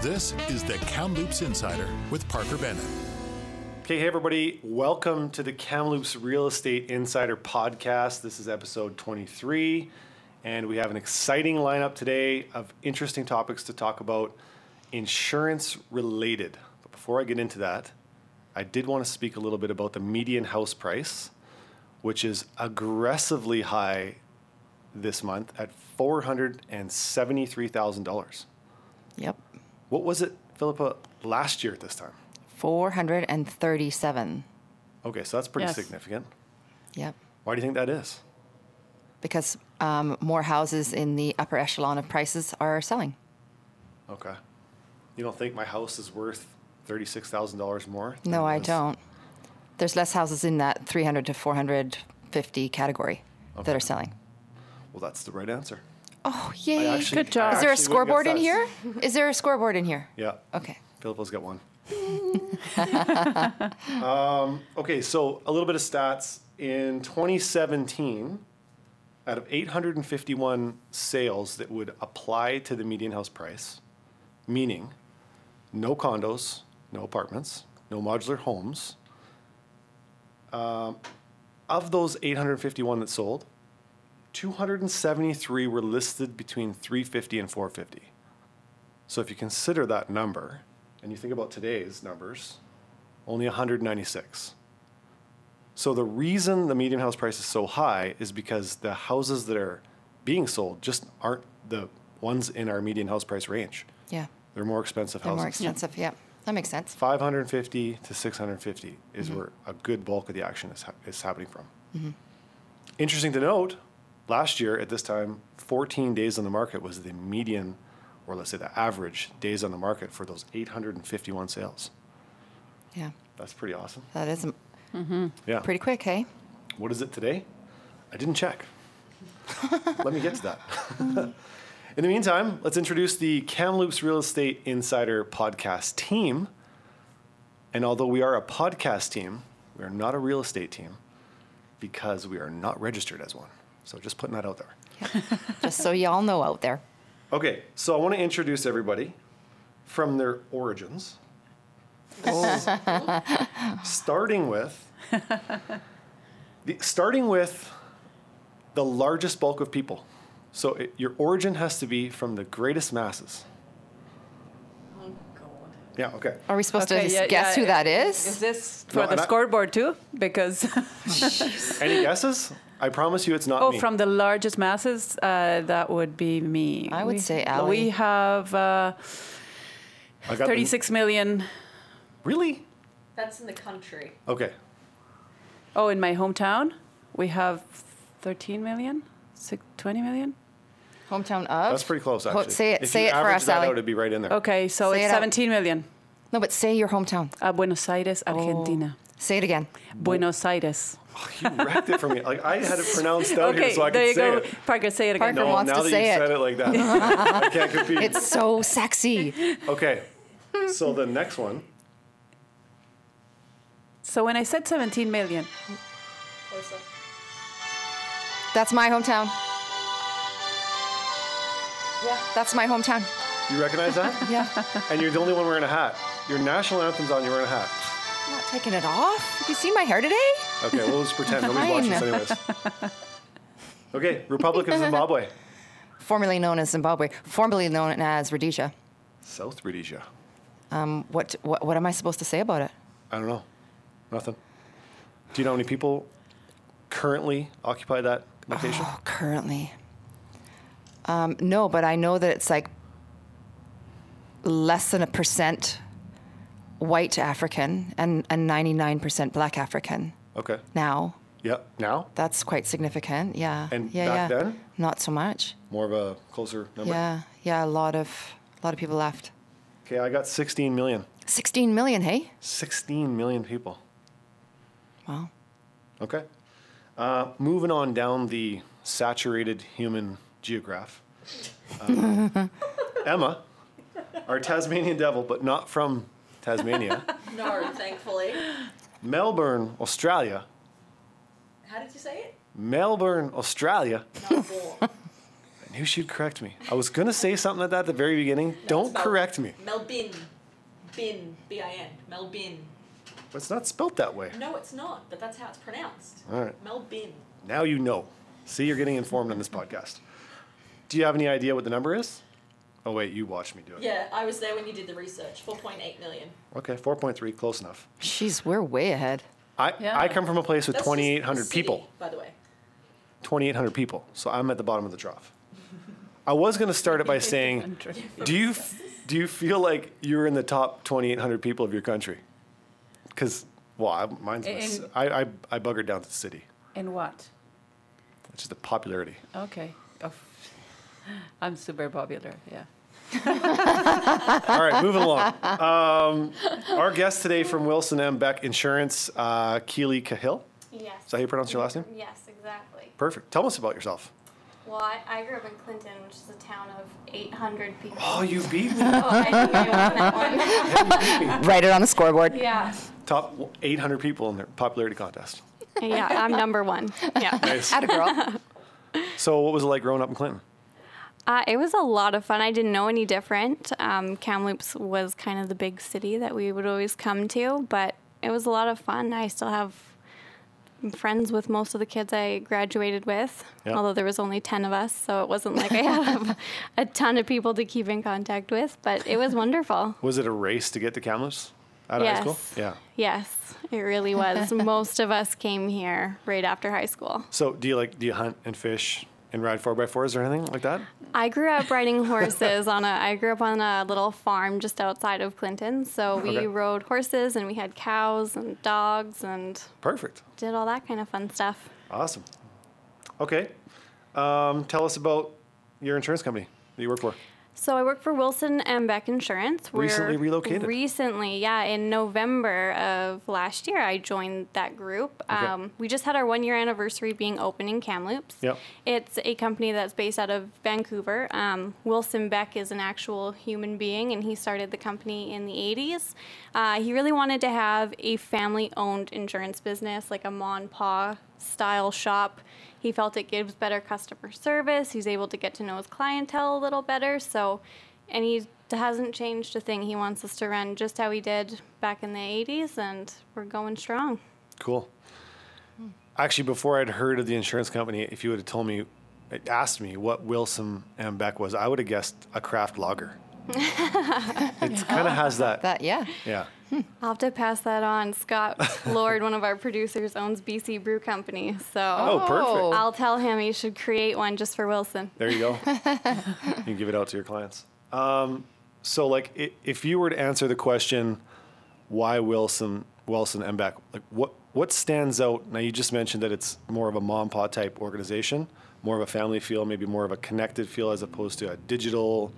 This is the Kamloops Insider with Parker Bennett. Okay, hey everybody, welcome to the Kamloops Real Estate Insider podcast. This is episode 23, and we have an exciting lineup today of interesting topics to talk about, insurance related. But before I get into that, I did want to speak a little bit about the median house price, which is aggressively high this month at $473,000. Yep. What was it, Philippa, last year at this time? 437. Okay, so that's pretty Yes. significant. Yep. Why do you think that is? Because um, more houses in the upper echelon of prices are selling. Okay. You don't think my house is worth $36,000 more? No, I don't. There's less houses in that 300 to 450 category that are selling. Well, that's the right answer. Oh, yay. actually- Good job. Is there a scoreboard in here? Is there a scoreboard in here? Yeah. Okay. Philippa's got one. um, okay, so a little bit of stats. In 2017, out of 851 sales that would apply to the median house price, meaning no condos, no apartments, no modular homes, um, of those 851 that sold, 273 were listed between 350 and 450. So if you consider that number, and you think about today's numbers, only 196. So the reason the median house price is so high is because the houses that are being sold just aren't the ones in our median house price range. Yeah. They're more expensive They're houses. more expensive. Yeah. That makes sense. 550 to 650 is mm-hmm. where a good bulk of the action is, ha- is happening from. Mm-hmm. Interesting to note, last year at this time, 14 days on the market was the median, or let's say the average days on the market for those 851 sales. Yeah. That's pretty awesome. That is m- mm-hmm. Yeah. pretty quick, hey? What is it today? I didn't check. Let me get to that. In the meantime, let's introduce the Kamloops Real Estate Insider podcast team. And although we are a podcast team, we are not a real estate team because we are not registered as one. So just putting that out there. Just so y'all know out there. Okay, so I want to introduce everybody from their origins. starting with the, starting with the largest bulk of people. So it, your origin has to be from the greatest masses. Oh God. Yeah, okay. Are we supposed to Okay, just yeah, guess yeah, who that Is is? this for No, the I- scoreboard too? Because Any guesses? I promise you it's not oh, me. from the largest masses, uh, that would be me. I would We- say Ally. We have uh, I got the- 36 million. Really? That's in the country. Okay. Oh, in my hometown, we have 13 million, Six, 20 million. Hometown of? That's pretty close, Ho- actually. say it- If say you it for us, that Ally. out, it'd be right in there. Okay, so Say it's it out. 17 million. No, but say your hometown. Uh, Buenos Aires, Oh. Argentina. Say it again. Buenos Aires. You wrecked it for me. Like I had it pronounced out okay, here so I there could you say go. it. Parker, say it again. Parker No, wants now to that say you it. said it like that, I can't compete. It's so sexy. okay. So the next one, So when I said 17 million, That's my hometown. Yeah, that's my hometown. you recognize that? Yeah. and you're the only one wearing a hat. Your national anthem's on. You're wearing a hat. Taking it off. Have you seen my hair today? Okay, we'll just pretend nobody's watching this anyways. Okay, Republic of Zimbabwe, Formerly known as Zimbabwe, formerly known as Rhodesia. South Rhodesia. Um, what, what, what am I supposed to say about it? I don't know. Nothing. Do you know how many people currently occupy that location? Oh, currently. Um, no, but I know that it's like less than a percent white African and, and 99% black African Okay. now. Yep. Now That's quite significant. Yeah. And yeah, back yeah. then? Not so much. more of a closer number. Yeah. Yeah. A lot of, a lot of people left. Okay, I got 16 million. 16 million, hey? 16 million people. Wow. Okay. Uh, moving on down the saturated human geograph. Um, Emma, our Tasmanian devil, but not from Tasmania, No, thankfully. Melbourne, Australia. How did you say it? Melbourne, Australia. Not bull. I knew she'd correct me. I was gonna say something like that at the very beginning. Don't spelled- correct me. Melbin. Bin. B I N. Melbin. But it's not spelt that way. No, it's not, but that's how it's pronounced. All right. Melbin. Now you know. See, you're getting informed on this podcast. Do you have any idea what the number is? Oh wait, you watched me do it. Yeah, I was there when you did the research. 4.8 million. Okay, 4.3, close enough. Jeez, we're way ahead. I, Yeah. I come from a place with That's 2,800 city, people. By the way. 2,800 people. So I'm at the bottom of the trough. I was going to start it by saying, do you f- do you feel like you're in the top 2,800 people of your country? Because well, I, mine's In- I, I I buggered down to the city, In what? which is the popularity. Okay. Oh, I'm super popular. Yeah. All right, moving along. Um, our guest today from Wilson M. Beck Insurance, uh, Keely Cahill. Yes. Is that how you pronounce your last name? Yes, exactly. Perfect. Tell us about yourself. Well, I, I grew up in Clinton, which is a town of 800 people. Oh, you beat me. Oh, I think I won that one. Write it on the scoreboard. Yeah. Top 800 people in their popularity contest. Yeah, I'm number one. Yeah. Nice. Atta girl. So, what was it like growing up in Clinton? Uh, it was a lot of fun. I didn't know any different. Um, Kamloops was kind of the big city that we would always come to, but it was a lot of fun. I still have friends with most of the kids I graduated with, Yeah. although there was only 10 of us, so it wasn't like I have a ton of people to keep in contact with, but it was wonderful. Was it a race to get to Kamloops out of high school? Yeah. Yes, it really was. Most of us came here right after high school. So, do you like do you hunt and fish and ride four by fours or anything like that? I grew up riding horses on a. I grew up on a little farm just outside of Clinton, so we Okay. rode horses and we had cows and dogs and Perfect. did all that kind of fun stuff. Awesome. Okay. Um, tell us about your insurance company that you work for. So I work for Wilson and Beck Insurance. We're Recently relocated. Recently, yeah. In November of last year, I joined that group. Okay. Um, we just had our one year anniversary being open in Kamloops. Yep. It's a company that's based out of Vancouver. Um, Wilson Beck is an actual human being, and he started the company in the 80s. Uh, he really wanted to have a family owned insurance business, like a mon pa style shop. He felt it gives better customer service. He's able to get to know his clientele a little better. So, and he hasn't changed a thing. He wants us to run just how he did back in the 80s, and we're going strong. Cool. Actually, before I'd heard of the insurance company, if you would have told me, asked me what Wilson and Beck was, I would have guessed a craft lager. it kind of has that. That yeah. Yeah. I'll have to pass that on. Scott Lord, one of our producers, owns BC Brew Company. So Oh, perfect. I'll tell him he should create one just for Wilson. There you go. you can give it out to your clients. Um, so, like, if you were to answer the question, why Wilson, Wilson and Beck, like, what what stands out? Now, you just mentioned that it's more of a mom pa type organization, more of a family feel, maybe more of a connected feel as opposed to a digital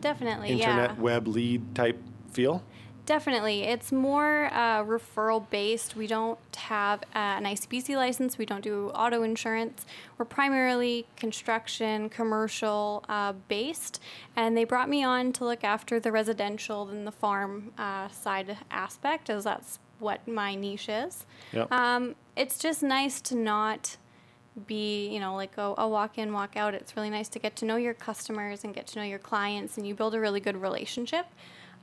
Definitely, internet yeah. web lead type feel. Definitely. It's more uh, referral based. We don't have uh, an ICBC license. We don't do auto insurance. We're primarily construction, commercial uh, based. And they brought me on to look after the residential and the farm uh, side aspect, as that's what my niche is. Yep. Um, it's just nice to not be, you know, like a, a walk in, walk out. It's really nice to get to know your customers and get to know your clients, and you build a really good relationship,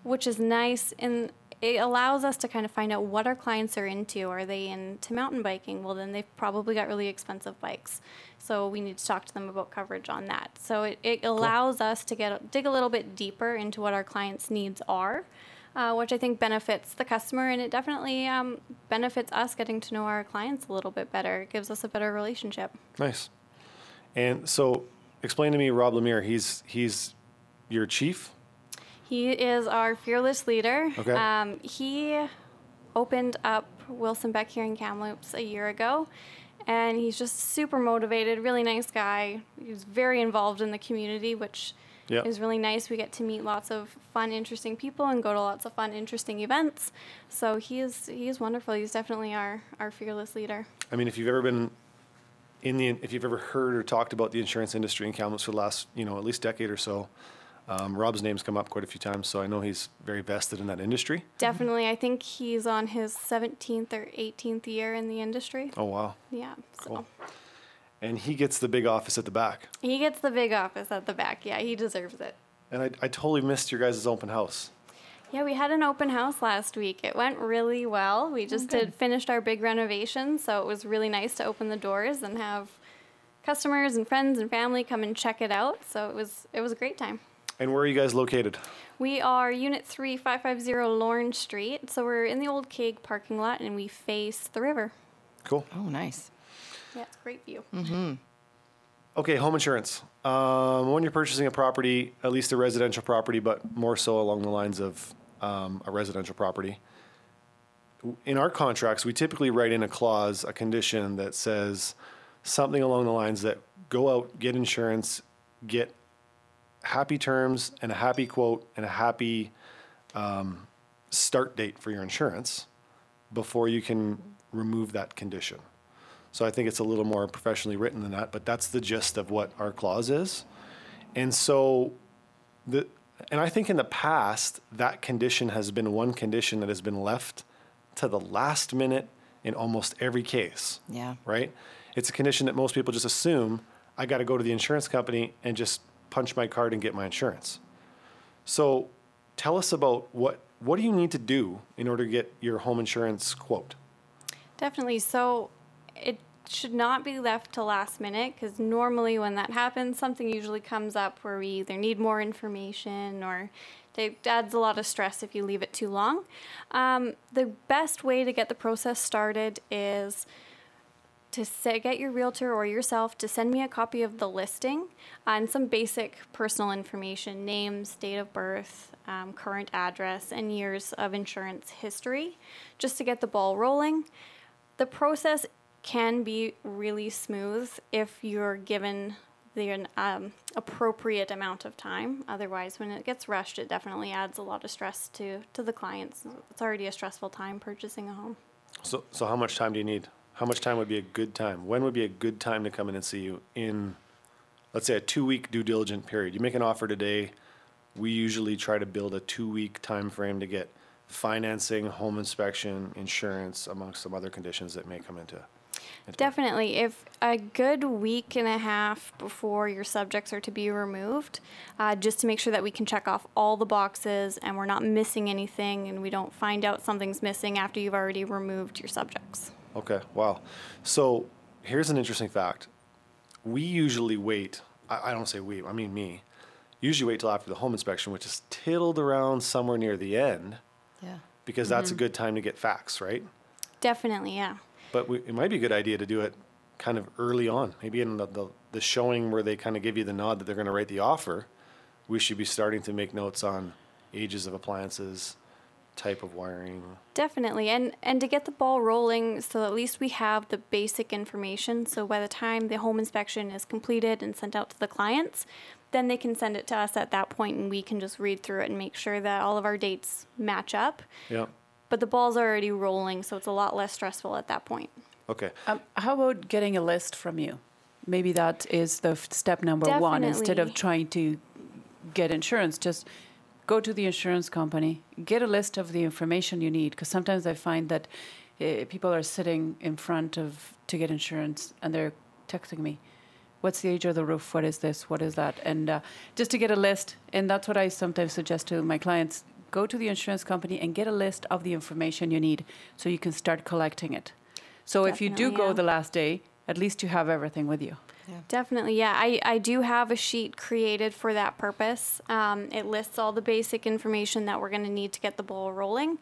which is nice. And it allows us to kind of find out what our clients are into. Are they into mountain biking? Well, then they've probably got really expensive bikes. So we need to talk to them about coverage on that. So it, it allows us to get dig a little bit deeper into what our clients' needs are uh, which I think benefits the customer and it definitely um, benefits us getting to know our clients a little bit better. It gives us a better relationship. Nice. And so, explain to me, Rob Lemire. He's he's your chief. He is our fearless leader. Okay. Um, he opened up Wilson Beck here in Kamloops a year ago, and he's just super motivated, really nice guy. He's very involved in the community, which Yeah. is really nice. We get to meet lots of fun, interesting people and go to lots of fun, interesting events. So he is he is wonderful. He's definitely our our fearless leader. I mean, if you've ever been in the, if you've ever heard or talked about the insurance industry in Kamloops for the last, you know, at least decade or so, um, Rob's name's come up quite a few times. So I know he's very vested in that industry. Definitely, I think he's on his 17th or 18th year in the industry. Oh wow, Yeah. So cool. And he gets the big office at the back. He gets the big office at the back. Yeah, he deserves it. And I, I totally missed your guys' open house. Yeah, we had an open house last week. It went really well. We oh, just did finished our big renovation, so it was really nice to open the doors and have customers and friends and family come and check it out. So it was it was a great time. And where are you guys located? We are Unit 3550 Lorne Street. So we're in the old Keg parking lot and we face the river. Cool. Oh, nice. Yeah, it's a great view. Mm-hmm. Okay, home insurance. Um, when you're purchasing a property, at least a residential property, but more so along the lines of um, a residential property, in our contracts, we typically write in a clause, a condition that says something along the lines that go out, get insurance, get happy terms and a happy quote and a happy um, start date for your insurance before you can remove that condition. So I think it's a little more professionally written than that, but that's the gist of what our clause is. And so the and I think in the past that condition has been one condition that has been left to the last minute in almost every case. Yeah. Right? It's a condition that most people just assume I got to go to the insurance company and just punch my card and get my insurance. So tell us about what what do you need to do in order to get your home insurance quote? Definitely. So it should not be left to last minute because normally when that happens, something usually comes up where we either need more information or it adds a lot of stress if you leave it too long. Um, the best way to get the process started is to say, get your realtor or yourself to send me a copy of the listing and some basic personal information names, date of birth, um, current address, and years of insurance history just to get the ball rolling. The process can be really smooth if you're given the um, appropriate amount of time. Otherwise, when it gets rushed, it definitely adds a lot of stress to, to the clients. It's already a stressful time purchasing a home. So so how much time do you need? How much time would be a good time? When would be a good time to come in and see you in let's say a 2 week due diligent period? You make an offer today, we usually try to build a 2 week time frame to get financing, home inspection, insurance amongst some other conditions that may come into into it. Definitely. If a good week and a half before your subjects are to be removed, uh, just to make sure that we can check off all the boxes and we're not missing anything and we don't find out something's missing after you've already removed your subjects. Okay, wow. So here's an interesting fact. We usually wait, I, I don't say we, I mean me, usually wait till after the home inspection, which is tiddled around somewhere near the end, Yeah. because that's a good time to get facts, right? Definitely, yeah. But we, it might be a good idea to do it kind of early on, maybe in the, the, the showing where they kind of give you the nod that they're going to write the offer. We should be starting to make notes on ages of appliances, type of wiring. Definitely. And and to get the ball rolling so at least we have the basic information so by the time the home inspection is completed and sent out to the clients, then they can send it to us at that point and we can just read through it and make sure that all of our dates match up. Yeah. But the ball's already rolling, so it's a lot less stressful at that point. Okay. Um, how about getting a list from you? Maybe that is the f- step number one instead of trying to get insurance. Just go to the insurance company, get a list of the information you need. Because sometimes I find that uh, people are sitting in front of to get insurance and they're texting me, "What's the age of the roof? What is this? What is that?" And uh, just to get a list, and that's what I sometimes suggest to my clients: go to the insurance company and get a list of the information you need, so you can start collecting it. So if you do Definitely, go yeah. the last day, at least you have everything with you. Definitely, yeah. I, I do have a sheet created for that purpose. Um, it lists all the basic information that we're going to need to get the ball rolling.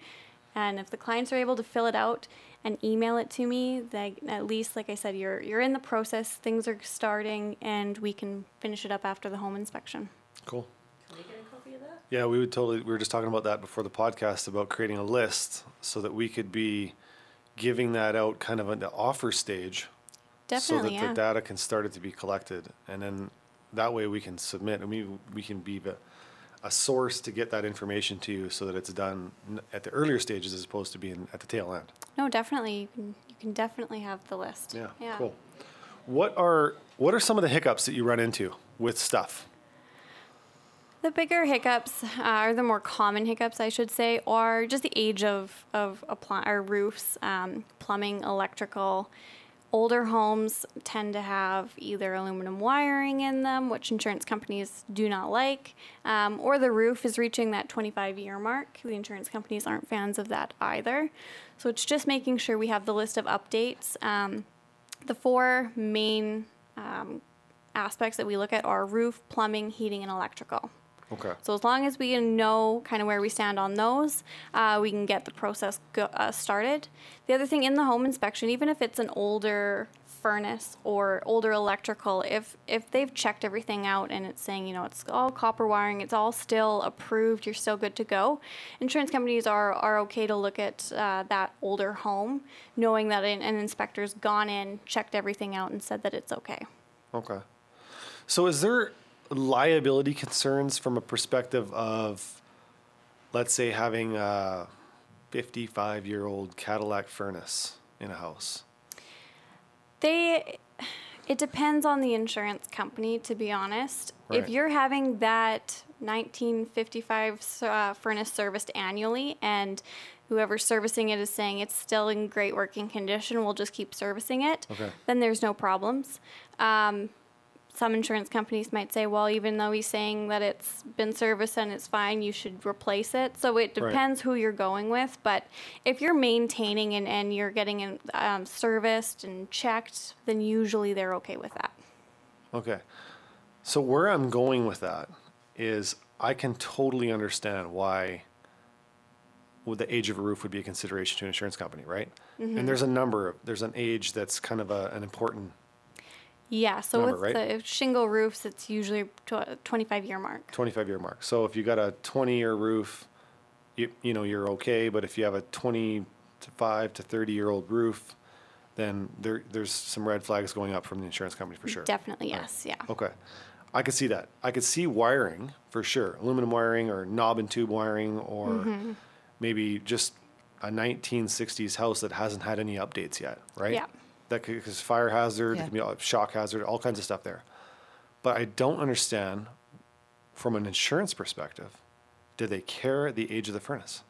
And if the clients are able to fill it out and email it to me, that at least, like I said, you're, you're in the process, things are starting, and we can finish it up after the home inspection. Cool. Can we get a copy of that? Yeah, we would totally. We were just talking about that before the podcast about creating a list so that we could be giving that out kind of at the offer stage, Definitely, so that yeah. the data can start it to be collected, and then that way we can submit. and mean, we can be the, a source to get that information to you, so that it's done at the earlier stages as opposed to being at the tail end. No, definitely. You can, you can definitely have the list. Yeah, Yeah. cool. What are what are some of the hiccups that you run into with stuff? The bigger hiccups, uh, or the more common hiccups, I should say, are just the age of of appli- our roofs, um, plumbing, electrical. older homes tend to have either aluminum wiring in them, which insurance companies do not like, um, or the roof is reaching that 25 year mark. The insurance companies aren't fans of that either. So it's just making sure we have the list of updates. Um, the four main um, aspects that we look at are roof, plumbing, heating, and electrical. Okay. So as long as we know kind of where we stand on those, uh, we can get the process go, uh, started. The other thing in the home inspection, even if it's an older furnace or older electrical, if if they've checked everything out and it's saying you know it's all copper wiring, it's all still approved, you're still good to go. Insurance companies are are okay to look at uh, that older home, knowing that an, an inspector's gone in, checked everything out, and said that it's okay. Okay. So is there liability concerns from a perspective of, let's say, having a 55 year old Cadillac furnace in a house? They, it depends on the insurance company, to be honest. If you're having that 1955 uh, furnace serviced annually and whoever's servicing it is saying it's still in great working condition, we'll just keep servicing it, Okay. then there's no problems. Um, some insurance companies might say, well, even though he's saying that it's been serviced and it's fine, you should replace it. So it Right. depends who you're going with. But if you're maintaining and, and you're getting it um, serviced and checked, then usually they're okay with that. Okay. So where I'm going with that is I can totally understand why well, the age of a roof would be a consideration to an insurance company, right? And there's a number there's an age that's kind of a, an important Yeah, so Number, with right? the shingle roofs, it's usually tw- 25 year mark. 25 year mark. So if you got a 20 year roof, you, you know, you're okay. But if you have a 25 to 30 year old roof, then there, there's some red flags going up from the insurance company for sure. Definitely, yes, yeah. Okay. I could see that. I could see wiring for sure. Aluminum wiring or knob and tube wiring or Mm-hmm. maybe just a 1960s house that hasn't had any updates yet, right? Yeah. That could, because fire hazard, Yeah. it could be a shock hazard, all kinds of stuff there. But I don't understand from an insurance perspective, do they care the age of the furnace?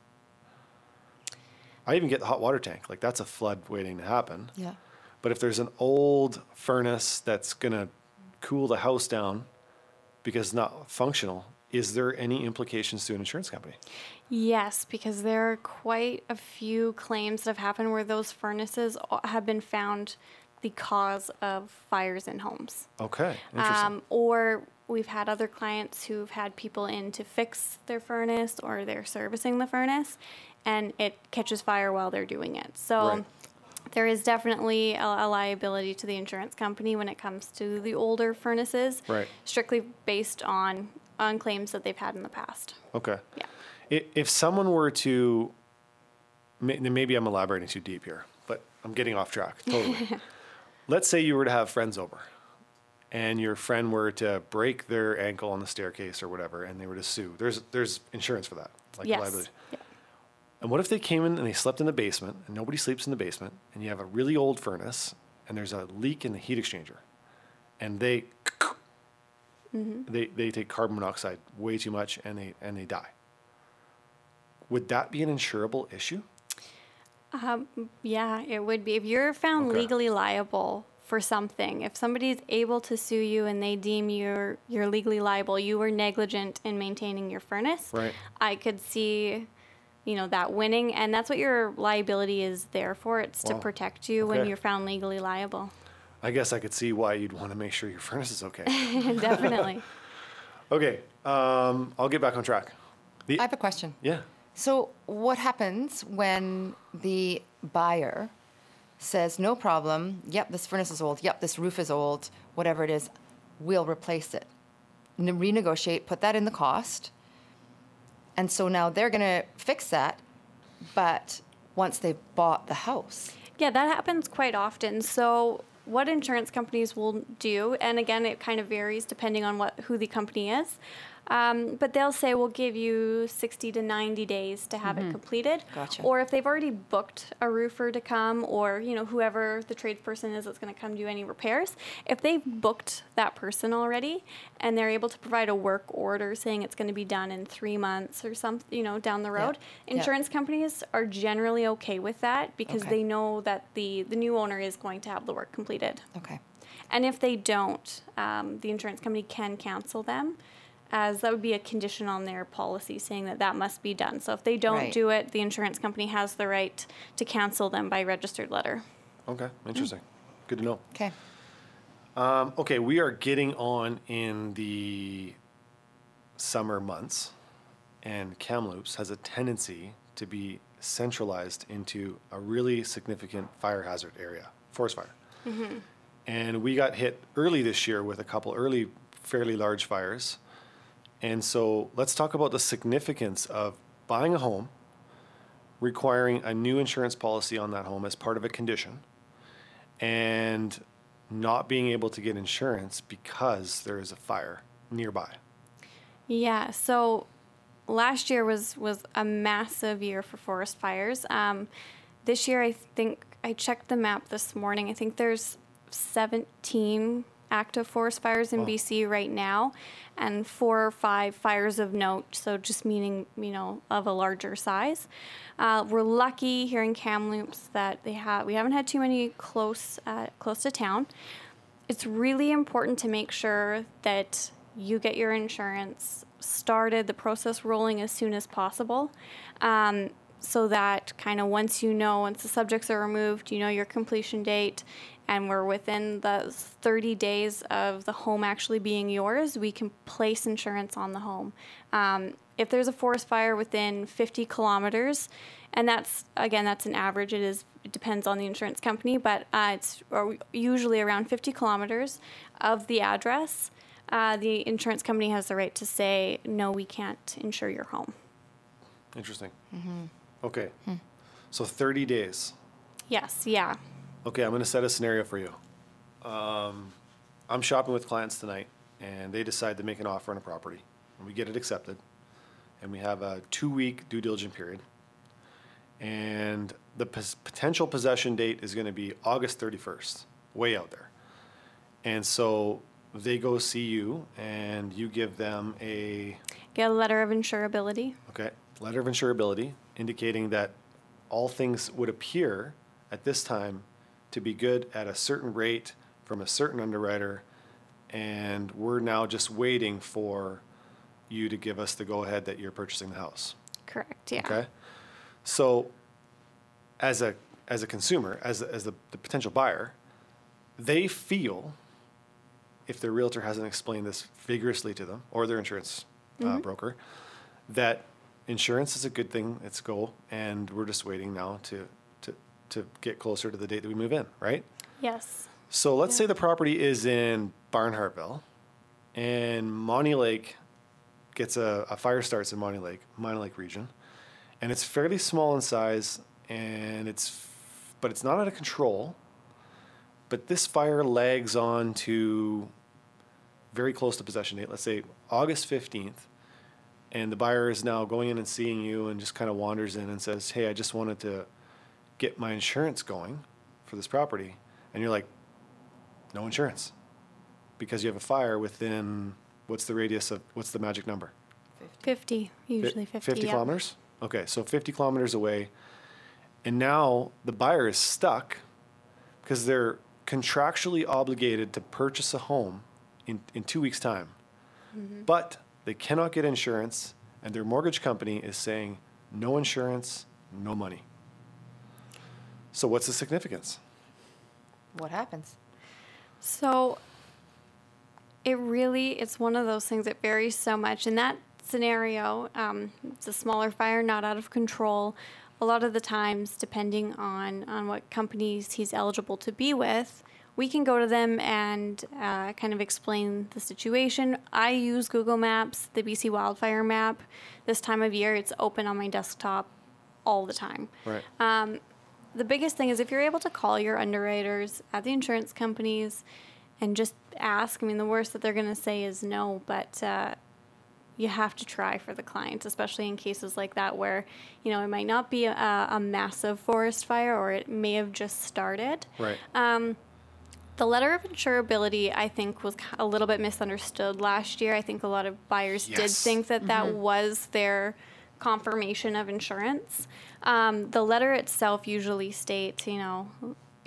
I even get the hot water tank. Like that's a flood waiting to happen. Yeah. But if there's an old furnace that's going to cool the house down because it's not functional, is there any implications to an insurance company? Yes, because there are quite a few claims that have happened where those furnaces have been found the cause of fires in homes. Okay, interesting. Um, or we've had other clients who've had people in to fix their furnace or they're servicing the furnace and it catches fire while they're doing it. So Right. there is definitely a, a liability to the insurance company when it comes to the older furnaces, Right. strictly based on, on claims that they've had in the past. okay. Yeah. I- If someone were to, maybe I'm elaborating too deep here, but I'm getting off track totally. Let's say you were to have friends over and your friend were to break their ankle on the staircase or whatever and they were to sue. There's, there's insurance for that, like yes. liability. Yeah. And what if they came in and they slept in the basement and nobody sleeps in the basement and you have a really old furnace and there's a leak in the heat exchanger and they Mm-hmm. they, they take carbon monoxide way too much and they and they die. Would that be an insurable issue? Um, yeah, it would be. If you're found Okay. legally liable for something, if somebody's able to sue you and they deem you're you're legally liable, you were negligent in maintaining your furnace. Right. I could see, you know, that winning, and that's what your liability is there for. It's to protect you when you're found legally liable. I guess I could see why you'd want to make sure your furnace is okay. Definitely. okay, um, I'll get back on track. The, I have a question. yeah. So, what happens when the buyer says, no problem, yep, this furnace is old, yep, this roof is old, whatever it is, we'll replace it? Ne- renegotiate, put that in the cost. And so now they're going to fix that, but once they've bought the house. Yeah, that happens quite often. So what insurance companies will do, and again, it kind of varies depending on what who the company is. Um, but they'll say we'll give you 60 to 90 days to have it completed. Gotcha. Or if they've already booked a roofer to come, or you know whoever the tradesperson is that's going to come do any repairs, if they've booked that person already and they're able to provide a work order saying it's going to be done in three months or something, you know, down the road, Yeah. insurance companies are generally okay with that because Okay. they know that the the new owner is going to have the work completed. Okay. And if they don't, um, the insurance company can cancel them, as that would be a condition on their policy saying that that must be done. So if they don't Right. do it, the insurance company has the right to cancel them by registered letter. Okay, interesting. Good to know. Okay. Um, okay, we are getting on in the summer months, and Kamloops has a tendency to be centralized into a really significant fire hazard area, forest fire. And we got hit early this year with a couple early, fairly large fires. And so let's talk about the significance of buying a home, requiring a new insurance policy on that home as part of a condition, and not being able to get insurance because there is a fire nearby. Yeah. So last year was was a massive year for forest fires. Um, this year, I think I checked the map this morning. I think there's 17 active forest fires in Oh. BC right now, and four or five fires of note. So just meaning you know of a larger size. Uh, we're lucky here in Kamloops that they have we haven't had too many close uh, close to town it's really important to make sure that you get your insurance started, the process rolling as soon as possible. Um, so that kind of once you know, once the subjects are removed, you know your completion date, and we're within the 30 days of the home actually being yours, we can place insurance on the home. Um, if there's a forest fire within 50 kilometers, and that's again that's an average. It is it depends on the insurance company, but uh, it's usually around 50 kilometers of the address. Uh, the insurance company has the right to say no, we can't insure your home. Interesting. Okay. So 30 days. Yes, yeah, Okay, I'm going to set a scenario for you. Um, I'm shopping with clients tonight, and they decide to make an offer on a property, and we get it accepted, and we have a two-week due diligence period, and the pos- potential possession date is going to be August 31st, way out there, and so they go see you, and you give them a get a letter of insurability. Okay, letter of insurability indicating that all things would appear at this time to be good at a certain rate from a certain underwriter, and we're now just waiting for you to give us the go-ahead that you're purchasing the house. Correct. Yeah. Okay, so as a as a consumer, as as the, the potential buyer, they feel if their realtor hasn't explained this vigorously to them or their insurance uh, broker that insurance is a good thing. It's a goal, and we're just waiting now to to to get closer to the date that we move in, right? Yes. So let's say the property is in Barnhartvale, and Monte Lake gets a, a fire starts in Monte Lake, Monte Lake region, and it's fairly small in size, and it's but it's not out of control. But this fire lags on to very close to possession date. Let's say August fifteenth, and the buyer is now going in and seeing you, and just kind of wanders in and says, "Hey, I just wanted to get my insurance going for this property," and you're like, no insurance because you have a fire within what's the radius of what's the magic number 50, Fi- usually 50. yeah. kilometers okay so 50 kilometers away and now the buyer is stuck because they're contractually obligated to purchase a home in, in two weeks time Mm-hmm. but they cannot get insurance and their mortgage company is saying no insurance no money so what's the significance What happens? So it really it's one of those things that varies so much. In that scenario, um, it's a smaller fire, not out of control. A lot of the times, depending on on what companies he's eligible to be with, we can go to them and uh, kind of explain the situation. I use Google Maps, the BC wildfire map. This time of year, it's open on my desktop all the time right Um, the biggest thing is if you're able to call your underwriters at the insurance companies and just ask. I mean, the worst that they're going to say is no, but uh, you have to try for the clients, especially in cases like that where, you know, it might not be a, a massive forest fire or it may have just started. Right. Um, the letter of insurability, I think, was a little bit misunderstood last year. I think a lot of buyers did think that that was their confirmation of insurance. Um, the letter itself usually states, you know,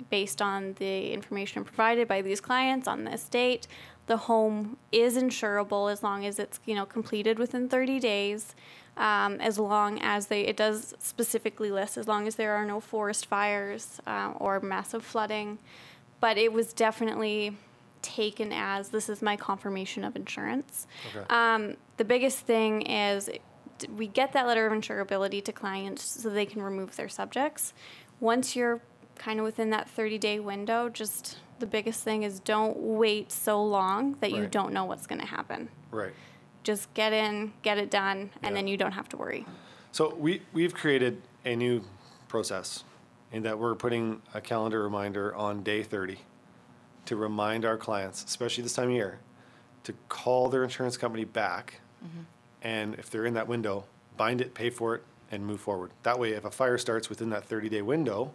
based on the information provided by these clients on this date, the home is insurable as long as it's, you know, completed within 30 days. Um, as long as they, it does specifically list, as long as there are no forest fires uh, or massive flooding but it was definitely taken as this is my confirmation of insurance. Okay. Um, the biggest thing is we get that letter of insurability to clients so they can remove their subjects. Once you're kind of within that 30 day window, just the biggest thing is don't wait so long that you don't know what's going to happen. Right. Just get in, get it done, and then you don't have to worry. So we we've created a new process in that we're putting a calendar reminder on day 30 to remind our clients, especially this time of year, to call their insurance company back mm-hmm. and if they're in that window, bind it, pay for it, and move forward. That way, if a fire starts within that 30 day window,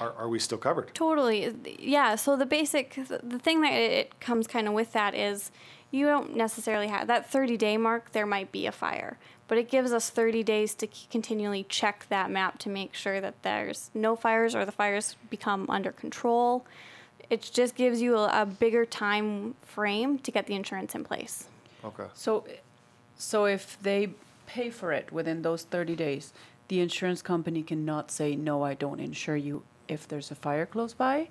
are, are we still covered? Totally. Yeah. So the basic, the thing that it comes kind of with that is you don't necessarily have that 30 day mark, there might be a fire, but it gives us 30 days to continually check that map to make sure that there's no fires or the fires become under control. It just gives you a, a bigger time frame to get the insurance in place. Okay. So, so if they pay for it within those 30 days, the insurance company cannot say, no, I don't insure you if there's a fire close by?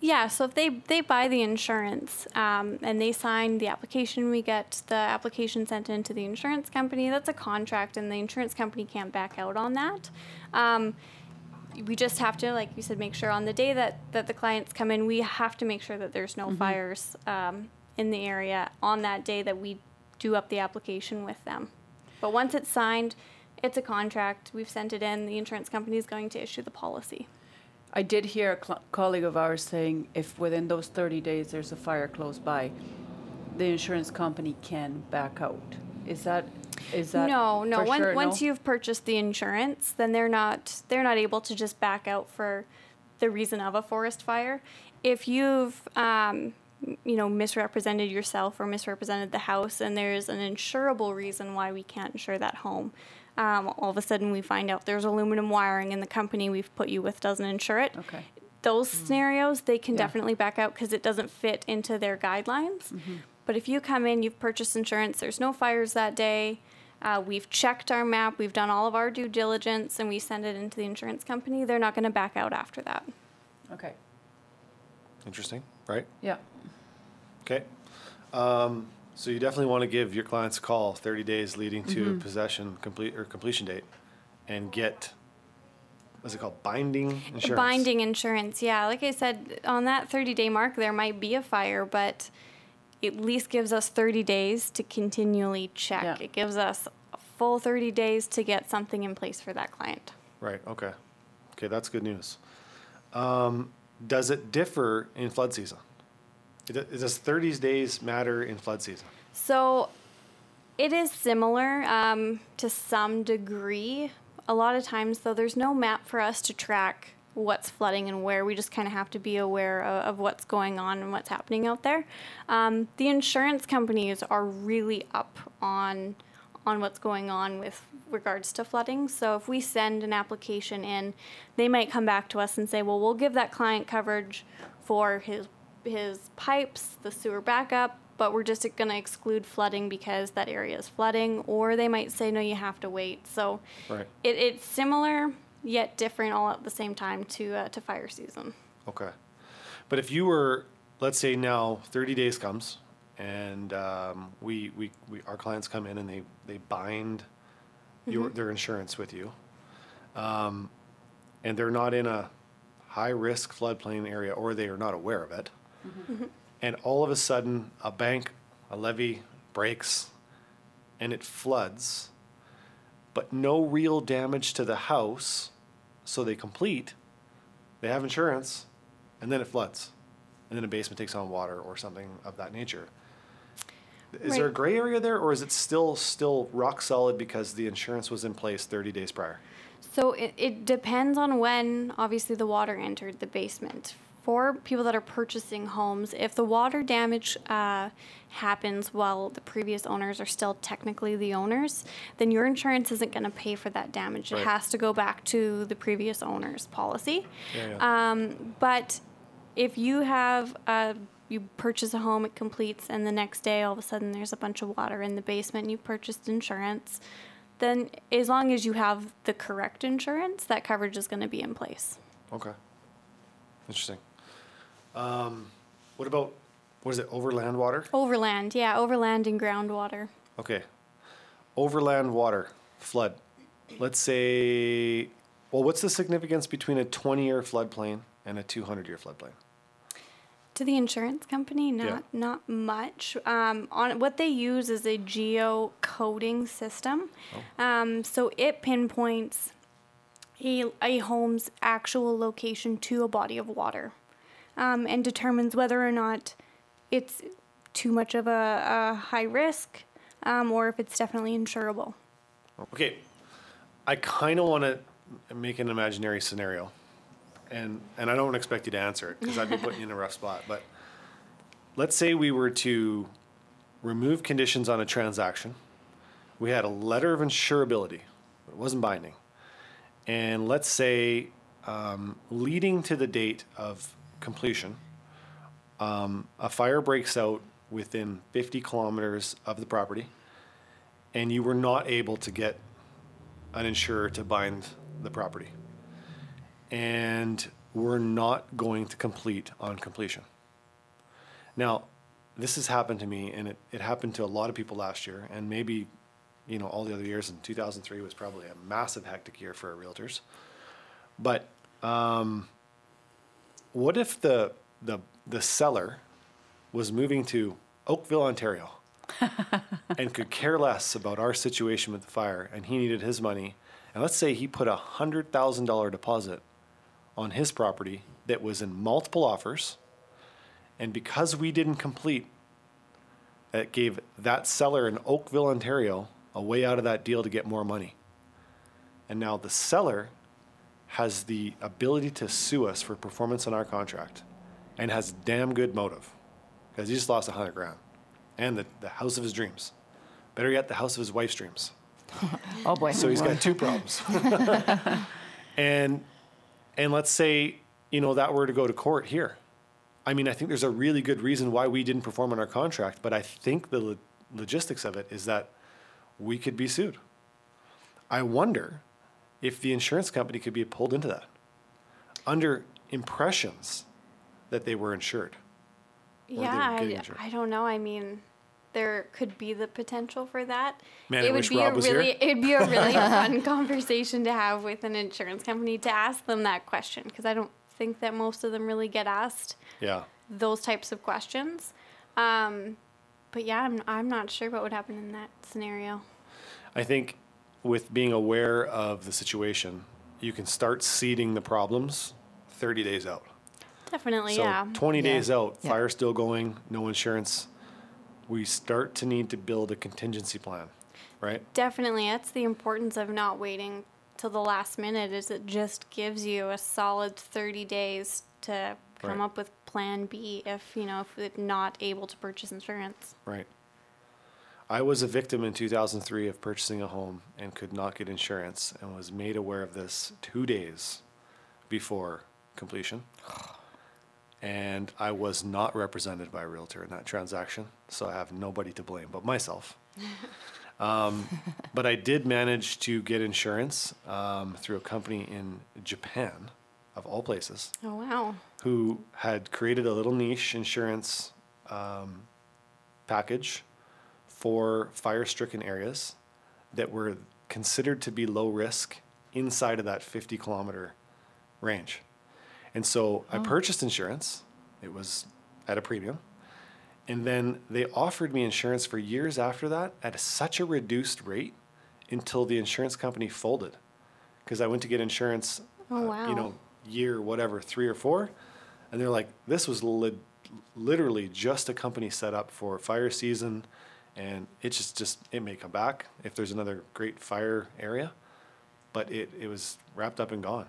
Yeah, so if they, they buy the insurance um, and they sign the application, we get the application sent in to the insurance company. That's a contract, and the insurance company can't back out on that. Um, we just have to, like you said, make sure on the day that, that the clients come in, we have to make sure that there's no fires um, in the area on that day that we do up the application with them. But once it's signed, it's a contract. We've sent it in. The insurance company is going to issue the policy. I did hear a cl- colleague of ours saying if within those 30 days there's a fire close by, the insurance company can back out. Is that is that no no Once sure? once no? you've purchased the insurance then they're not they're not able to just back out for the reason of a forest fire if you've um, you know misrepresented yourself or misrepresented the house and there's an insurable reason why we can't insure that home um, all of a sudden we find out there's aluminum wiring and the company we've put you with doesn't insure it Okay. those scenarios they can Yeah. definitely back out because it doesn't fit into their guidelines but if you come in you've purchased insurance there's no fires that day uh, we've checked our map we've done all of our due diligence and we send it into the insurance company they're not going to back out after that Okay. Interesting, right? Yeah. Okay. Um, so you definitely want to give your clients a call 30 days leading to possession complete or completion date and get what's it called binding insurance. binding insurance yeah like i said on that 30 day mark there might be a fire but at least gives us 30 days to continually check Yeah. it gives us a full 30 days to get something in place for that client Right. Okay. Okay, that's good news. Um, does it differ in flood season? Does 30 days matter in flood season? So it is similar um, to some degree. A lot of times, though, there's no map for us to track what's flooding and where. We just kind of have to be aware of, of what's going on and what's happening out there. Um, the insurance companies are really up on on what's going on with regards to flooding. So if we send an application in, they might come back to us and say, "Well, we'll give that client coverage for his his pipes, the sewer backup, but we're just going to exclude flooding because that area is flooding." Or they might say, "No, you have to wait." So Right. it, it's similar yet different all at the same time to uh, to fire season. Okay. But if you were, let's say now 30 days comes and um, we, we, we, our clients come in and they, they bind your, their insurance with you. Um, and they're not in a high risk floodplain area or they are not aware of it. Mm-hmm. And all of a sudden a bank, a levee breaks and it floods, but no real damage to the house. So they complete, they have insurance, and then it floods, and then a basement takes on water or something of that nature. is there a gray area there, or is it still still rock solid because the insurance was in place 30 days prior? So it, it depends on when, obviously, the water entered the basement. For people that are purchasing homes, if the water damage uh, happens while the previous owners are still technically the owners, then your insurance isn't going to pay for that damage. Right. It has to go back to the previous owner's policy. Yeah, yeah. Um, but if you have uh, you purchase a home, it completes, and the next day all of a sudden there's a bunch of water in the basement, and you purchased insurance, then as long as you have the correct insurance, that coverage is going to be in place. Okay. Interesting. Um, what about what is it? Overland water. Overland, yeah, overland and groundwater. Okay. Overland water flood. Let's say. Well, what's the significance between a 20-year floodplain and a 200-year floodplain? To the insurance company, not Yeah. not much. Um, on what they use is a geo coding system, um, so it pinpoints a a home's actual location to a body of water, um, and determines whether or not it's too much of a, a high risk, um, or if it's definitely insurable. Okay, I kind of want to make an imaginary scenario, and and I don't expect you to answer it because I'd be putting you in a rough spot. But let's say we were to remove conditions on a transaction. We had a letter of insurability, but it wasn't binding, and let's say um, leading to the date of completion, um, a fire breaks out within 50 kilometers of the property, and you were not able to get an insurer to bind the property. And we're not going to complete on completion. Now, this has happened to me, and it, it happened to a lot of people last year, and maybe, you know, all the other years. And 2003 was probably a massive hectic year for our realtors. But um, what if the the the seller was moving to Oakville, Ontario? and could care less about our situation with the fire and he needed his money and let's say he put a hundred thousand dollar deposit on his property that was in multiple offers and because we didn't complete it gave that seller in oakville ontario a way out of that deal to get more money and now the seller has the ability to sue us for performance on our contract and has damn good motive because he just lost a hundred grand and the, the house of his dreams. Better yet, the house of his wife's dreams. Oh boy. So he's got two problems. and and let's say you know that were to go to court here. I mean, I think there's a really good reason why we didn't perform on our contract, but I think the lo- logistics of it is that we could be sued. I wonder if the insurance company could be pulled into that under impressions that they were insured. Yeah, I, insured. I don't know. I mean, there could be the potential for that. Man, I it would wish be Rob a was here. really, it'd be a really fun conversation to have with an insurance company to ask them that question because I don't think that most of them really get asked Yeah. those types of questions. Um, but yeah, I'm I'm not sure what would happen in that scenario. I think with being aware of the situation, you can start seeding the problems 30 days out. Definitely, so yeah. 20 Yeah. days out, Yeah. fire still going, no insurance. We start to need to build a contingency plan, right? Definitely, that's the importance of not waiting till the last minute. Is it just gives you a solid thirty days to come Right. up with Plan B if you know if it's not able to purchase insurance. Right. I was a victim in 2003 of purchasing a home and could not get insurance and was made aware of this two days before completion. And I was not represented by a realtor in that transaction, so I have nobody to blame but myself. um, but I did manage to get insurance um, through a company in Japan, of all places Oh wow! who had created a little niche insurance um, package for fire stricken areas that were considered to be low risk inside of that 50 kilometer range. And so I purchased insurance, it was at a premium. And then they offered me insurance for years after that at such a reduced rate until the insurance company folded. Because I went to get insurance, Oh, uh, wow. you know, year whatever, three or four. And they're like, this was li- literally just a company set up for fire season and it just just it may come back if there's another great fire area, but it it was wrapped up and gone.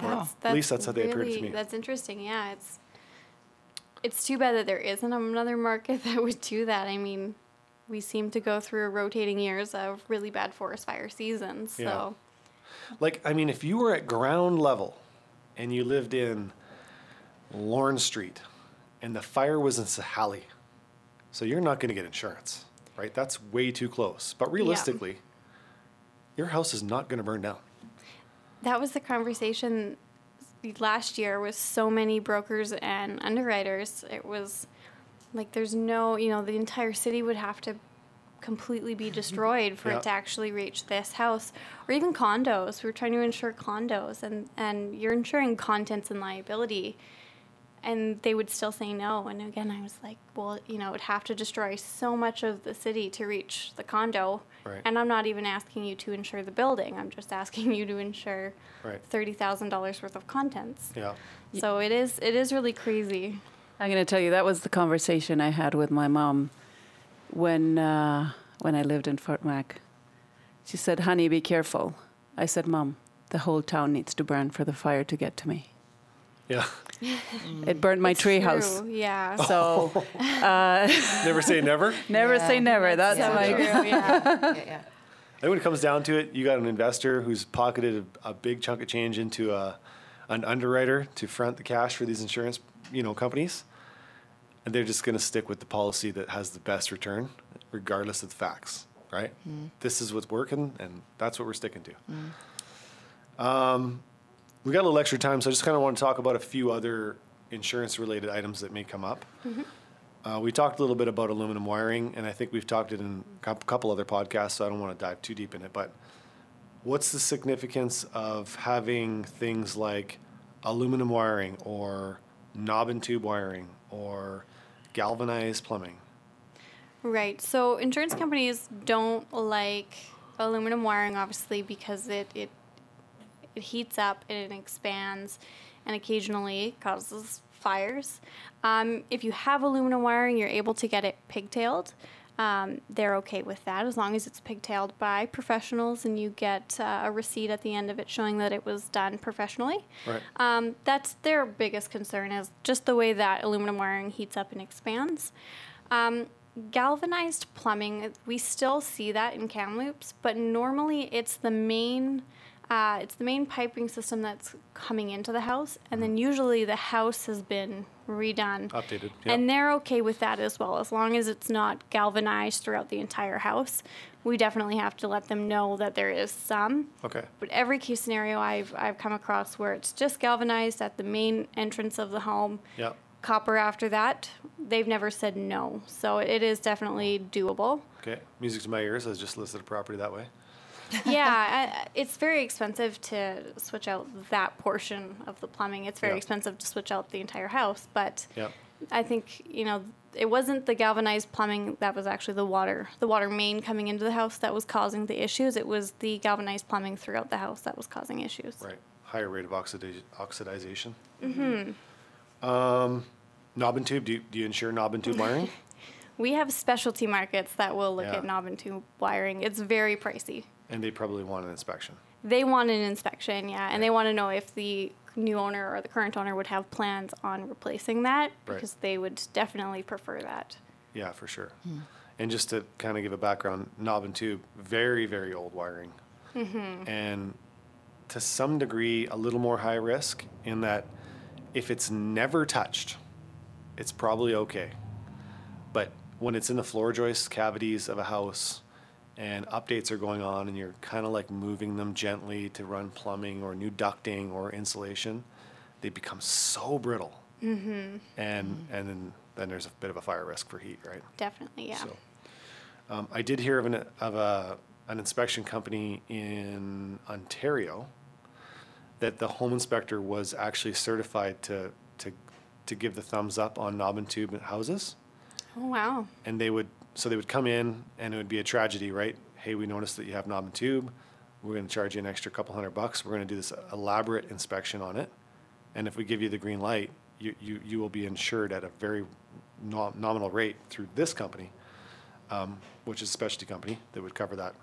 Wow. At least that's how they appeared to me. That's interesting. Yeah, it's it's too bad that there isn't another market that would do that. I mean, we seem to go through rotating years of really bad forest fire seasons. So Yeah. Like, I mean, if you were at ground level and you lived in Lorne Street and the fire was in Sahali, so you're not going to get insurance, right? That's way too close. But realistically, your house is not going to burn down. that was the conversation last year with so many brokers and underwriters. It was like there's no, you know, the entire city would have to completely be destroyed for Yeah. it to actually reach this house or even condos. We're trying to insure condos and and you're insuring contents and liability and they would still say no. And again, I was like, well, you know, it would have to destroy so much of the city to reach the condo. Right. And I'm not even asking you to insure the building. I'm just asking you to insure Right. thirty thousand dollars worth of contents. Yeah. So it is it is really crazy. I'm going to tell you that was the conversation I had with my mom when uh, when I lived in Fort Mac. She said, "Honey, be careful." I said, "Mom, the whole town needs to burn for the fire to get to me." Yeah. Mm. It burned my It's tree house. Yeah. So uh, Never say never. never Yeah. say never. That's Yeah. my True, yeah. yeah, yeah. I think when it comes down to it, you got an investor who's pocketed a, a big chunk of change into a, an underwriter to front the cash for these insurance, you know, companies, and they're just going to stick with the policy that has the best return, regardless of the facts. Right? Mm. This is what's working, and that's what we're sticking to. Mm. Um, we got a little extra time, so I just kind of want to talk about a few other insurance-related items that may come up. Uh, we talked a little bit about aluminum wiring, and I think we've talked it in a couple other podcasts, so I don't want to dive too deep in it. But what's the significance of having things like aluminum wiring or knob and tube wiring or galvanized plumbing? Right. So insurance companies don't like aluminum wiring, obviously, because it it it heats up and it expands, and occasionally causes fires. Um, if you have aluminum wiring, you're able to get it pigtailed. Um, they're okay with that as long as it's pigtailed by professionals and you get uh, a receipt at the end of it showing that it was done professionally. Right. Um, that's their biggest concern is just the way that aluminum wiring heats up and expands. Um, galvanized plumbing, we still see that in Kamloops, but normally it's the main. Uh, it's the main piping system that's coming into the house, and then usually the house has been redone. Updated, yeah. And they're okay with that as well, as long as it's not galvanized throughout the entire house. We definitely have to let them know that there is some. Okay. But every case scenario I've I've come across where it's just galvanized at the main entrance of the home, Yeah. copper after that, they've never said no. So it is definitely doable. Okay. Music to my ears. I just listed a property that way. yeah, it's very expensive to switch out that portion of the plumbing. It's very Yeah. expensive to switch out the entire house, but Yeah. I think you know it wasn't the galvanized plumbing that was actually the water the water main coming into the house that was causing the issues. It was the galvanized plumbing throughout the house that was causing issues. Right. Higher rate of oxida- oxidization. Mm-hmm. Um, knob and tube. Do you, do you insure knob and tube wiring? We have specialty markets that will look Yeah. at knob and tube wiring. It's very pricey. And they probably want an inspection. They want an inspection, yeah, and they want to know if the new owner or the current owner would have plans on replacing that Right. because they would definitely prefer that. Yeah, for sure. And just to kind of give a background, knob and tube, very, very old wiring. Mm-hmm. And to some degree, a little more high risk in that if it's never touched, it's probably okay. But when it's in the floor joist cavities of a house and updates are going on and you're kind of like moving them gently to run plumbing or new ducting or insulation, they become so brittle. Mm-hmm. And, and then, then there's a bit of a fire risk for heat, right? Definitely, yeah. So, um, I did hear of an, of a, an inspection company in Ontario that the home inspector was actually certified to, to, to give the thumbs up on knob and tube houses. Oh wow. And they would, so they would come in and it would be a tragedy, right? Hey, we noticed that you have knob and tube. We're going to charge you an extra couple hundred bucks. We're going to do this elaborate inspection on it. And if we give you the green light, you, you, you will be insured at a very no- nominal rate through this company. um, which is a specialty company that would cover that.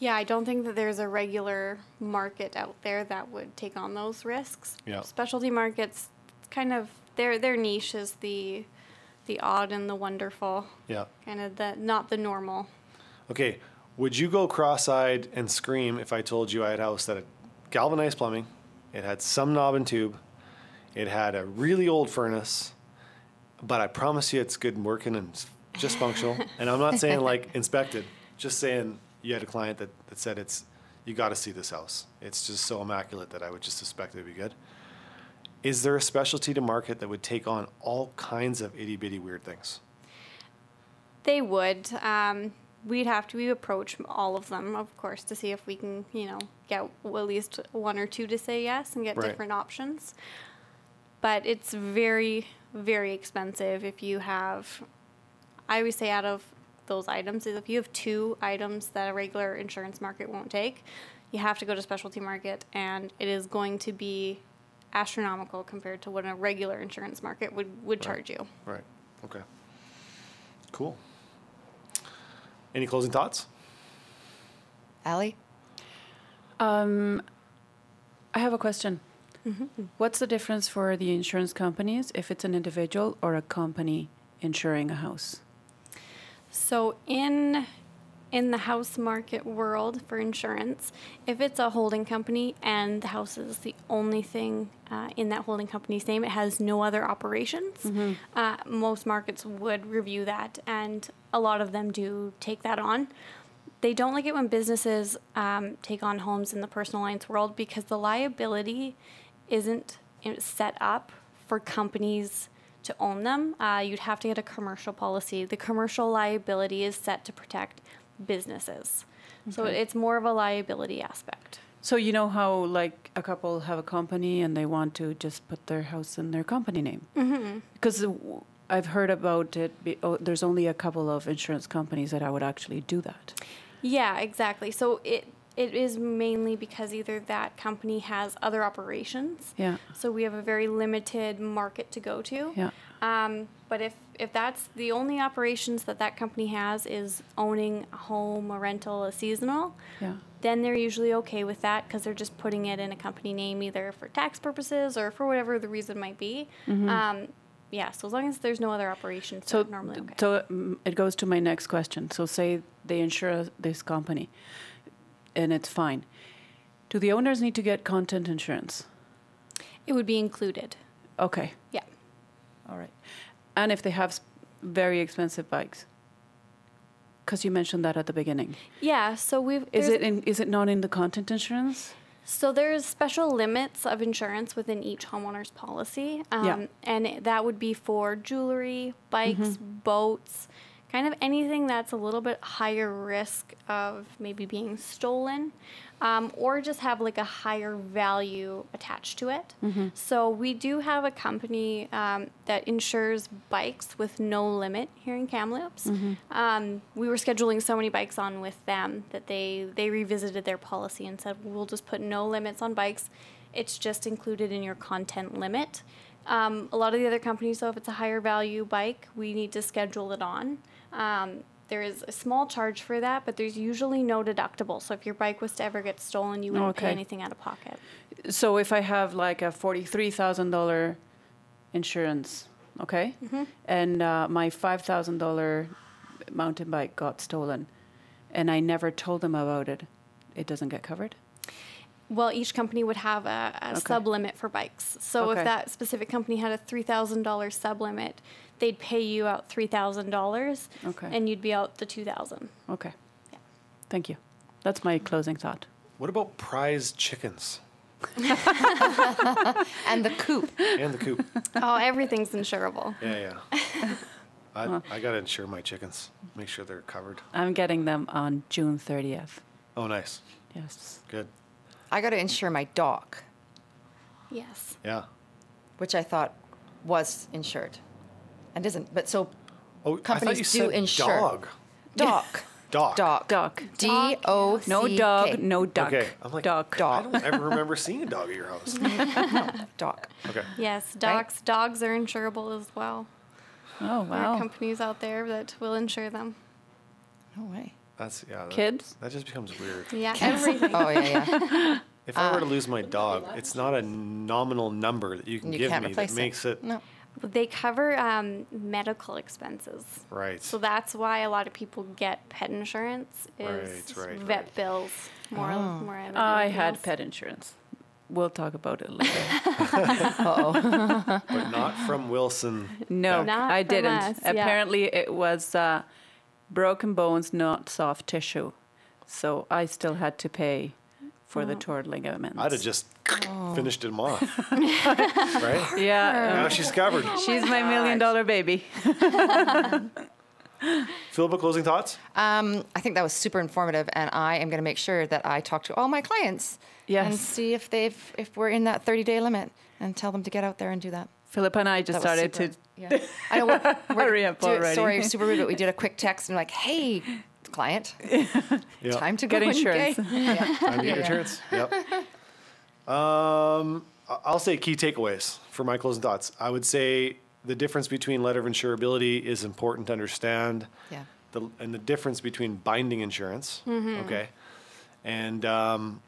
Yeah, I don't think that there's a regular market out there that would take on those risks. Yeah. Specialty markets, kind of their their niche is the the odd and the wonderful, Yeah. kind of the not the normal. Okay. Would you go cross-eyed and scream if I told you I had a house that had galvanized plumbing, it had some knob and tube, it had a really old furnace, but I promise you it's good and working and just functional. and I'm not saying like inspected, just saying you had a client that, that said it's you got to see this house. It's just so immaculate that I would just suspect it'd be good. Is there a specialty to market that would take on all kinds of itty bitty weird things? They would. Um, we'd have to approach all of them, of course, to see if we can, you know, get at least one or two to say yes and get Right. different options. But it's very, very expensive if you have. I always say out of those items is if you have two items that a regular insurance market won't take, you have to go to specialty market, and it is going to be astronomical compared to what a regular insurance market would would charge you. Right. Okay. Cool. Any closing thoughts? Allie? Um, I have a question. What's the difference for the insurance companies if it's an individual or a company insuring a house? So in in the house market world for insurance, if it's a holding company and the house is the only thing uh, in that holding company's name, it has no other operations. Uh, most markets would review that, and a lot of them do take that on. They don't like it when businesses um, take on homes in the personal lines world because the liability isn't set up for companies to own them. Uh, you'd have to get a commercial policy. The commercial liability is set to protect businesses. So it's more of a liability aspect. So you know how like a couple have a company and they want to just put their house in their company name mm-hmm. because I've heard about it. Oh, there's only a couple of insurance companies that I would actually do that. Yeah, exactly. So it it is mainly because either that company has other operations. Yeah. So we have a very limited market to go to. Yeah. Um, but if if that's the only operations that that company has is owning a home, a rental, a seasonal, Yeah. then they're usually okay with that because they're just putting it in a company name either for tax purposes or for whatever the reason might be. Um, yeah, so as long as there's no other operations, So, normally okay. so mm, it goes to my next question. So, say they insure this company, and it's fine. Do the owners need to get content insurance? it would be included. Okay, Yeah. All right. And if they have very expensive bikes, because you mentioned that at the beginning, Yeah, so we've is it in, is it not in the content insurance? So there's special limits of insurance within each homeowner's policy, um, Yeah. and that would be for jewelry, bikes, boats, kind of anything that's a little bit higher risk of maybe being stolen, um, or just have like a higher value attached to it. So we do have a company um, that insures bikes with no limit here in Kamloops. Um, we were scheduling so many bikes on with them that they they revisited their policy and said we'll just put no limits on bikes. It's just included in your content limit. Um, a lot of the other companies, though, if it's a higher value bike, we need to schedule it on. Um, there is a small charge for that, but there's usually no deductible. So if your bike was to ever get stolen, you wouldn't pay anything out of pocket. So if I have like a forty-three thousand dollar insurance, okay, and uh, my five thousand dollar mountain bike got stolen, and I never told them about it, it doesn't get covered. Well, each company would have a, a Okay. sub limit for bikes. So Okay. if that specific company had a three thousand dollars sub limit, they'd pay you out three thousand dollars, Okay. and you'd be out the two thousand. Okay. Yeah. Thank you. That's my closing thought. What about prize chickens And the coop. and the coop? oh, everything's insurable. yeah, yeah. I, I got to insure my chickens. Make sure they're covered. I'm getting them on June 30th. Oh, nice. Yes. Good. I got to insure my dog, Yes. Yeah. which I thought was insured and isn't. But so Oh, I Companies you do insure. dog. dog. Dog. Dog. Duck. D O C No dog, no duck. Okay. I'm like, duck. I don't ever remember seeing a dog at your house. Dog. Okay. Yes. Dogs. Dogs are insurable as well. Oh wow. There are companies out there that will insure them. No way. That's yeah. That, Kids? That just becomes weird. Yeah, everything. Oh yeah, yeah. If I were to uh, lose my dog, it's not a nominal number that you can You give me that replace makes it, No. They cover um, medical expenses. right. So that's why a lot of people get pet insurance is Right, right, vet right. bills more more than I anything had pet insurance. We'll talk about it later. but not from Wilson. No, Not I didn't. us, yeah. Apparently, it was uh, broken bones, not soft tissue. So I still had to pay for Oh. the torn ligaments. I'd have just Oh. finished him off. right? Yeah, Now she's covered. she's my million dollar baby. Philippa, closing thoughts? Um, I think that was super informative, and I am going to make sure that I talk to all my clients and Yes. see if they've if we're in that 30 day limit, and tell them to get out there and do that. Philip and I just That started super- to. Yeah. I know. We're, we're Hurry up do it- already. Sorry, super rude, but we did a quick text and like, hey, client, Yeah. time to Get insurance. Yeah. Time to get insurance. Yep. Um, I- I'll say key takeaways for my closing thoughts. I would say the difference between letter of insurability is important to understand. Yeah. The, and the difference between binding insurance, okay, and um,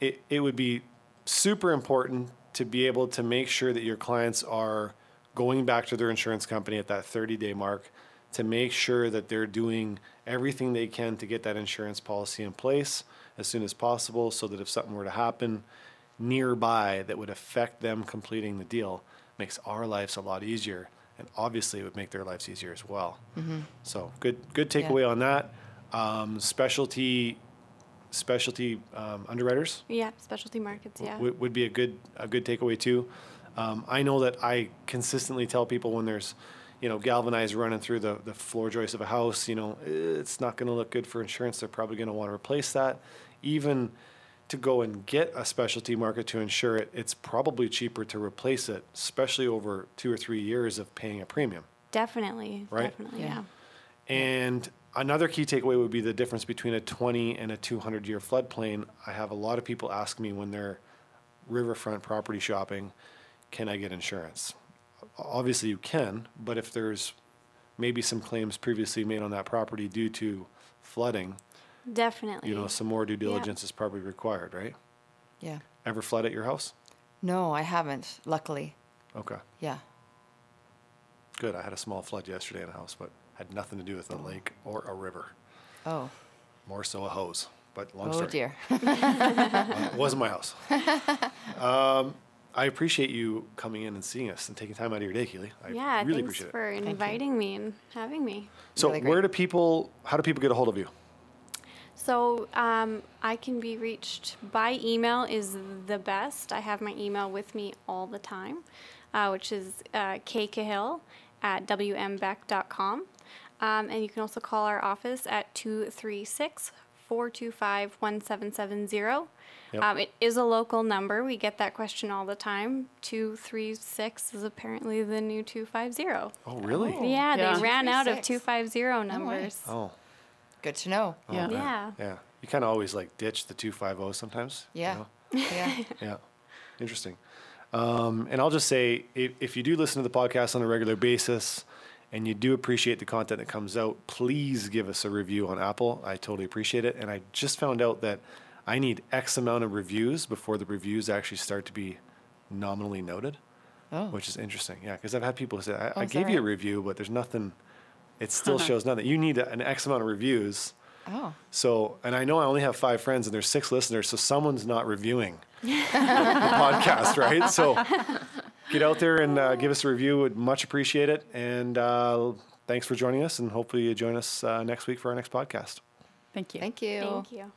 it it would be super important to be able to make sure that your clients are going back to their insurance company at that 30 day mark to make sure that they're doing everything they can to get that insurance policy in place as soon as possible so that if something were to happen nearby that would affect them completing the deal makes our lives a lot easier and obviously it would make their lives easier as well so good good takeaway on that um, specialty specialty um, underwriters Yeah, specialty markets. Yeah. would, would be a good a good takeaway too. Um, I know that I consistently tell people when there's, you know, galvanized running through the, the floor joist of a house, you know, it's not going to look good for insurance. They're probably going to want to replace that. Even to go and get a specialty market to insure it, it's probably cheaper to replace it, especially over two or three years of paying a premium. Definitely. Right? Definitely. Yeah. Yeah. And another key takeaway would be the difference between a 20 and a 200 year floodplain. I have a lot of people ask me when they're riverfront property shopping, can I get insurance? Obviously, you can, but if there's maybe some claims previously made on that property due to flooding, Definitely. you know, some more due diligence is probably required, right? Yeah. Ever flood at your house? No, I haven't. Luckily. Okay, Yeah. good. I had a small flood yesterday in a house, but had nothing to do with a lake or a river, Oh. more so a hose. But long Oh story. dear. It wasn't my house. um, I appreciate you coming in and seeing us and taking time out of your day, Keely. I yeah. really thanks appreciate it. for inviting me and having me. So, really where do people? How do people get a hold of you? So um, I can be reached by email is the best. I have my email with me all the time, uh, which is uh, kcahill at wmbeck.com. Um, and you can also call our office at 236 425 1770. Yep. Um, it is a local number. We get that question all the time. 236 is apparently the new 250. Oh, really? Oh, Yeah, Yeah. they ran out of 250 numbers. Oh. Good to know. Yeah. man. Yeah. Yeah. You kind of always like ditch the two five zero sometimes. you Yeah. know? Yeah. Yeah. Interesting. Um, and I'll just say, if, if you do listen to the podcast on a regular basis, and you do appreciate the content that comes out, please give us a review on Apple. I totally appreciate it. And I just found out that I need X amount of reviews before the reviews actually start to be nominally noted, Oh. which is interesting. Yeah, because I've had people say, I, Oh, I gave you a review, but there's nothing, it still shows nothing. You need an X amount of reviews. Oh. So, and I know I only have five friends and there's six listeners, so someone's not reviewing the podcast, right? So get out there and uh, give us a review. Would much appreciate it. And uh, thanks for joining us. And hopefully you join us uh, next week for our next podcast. Thank you. Thank you. Thank you.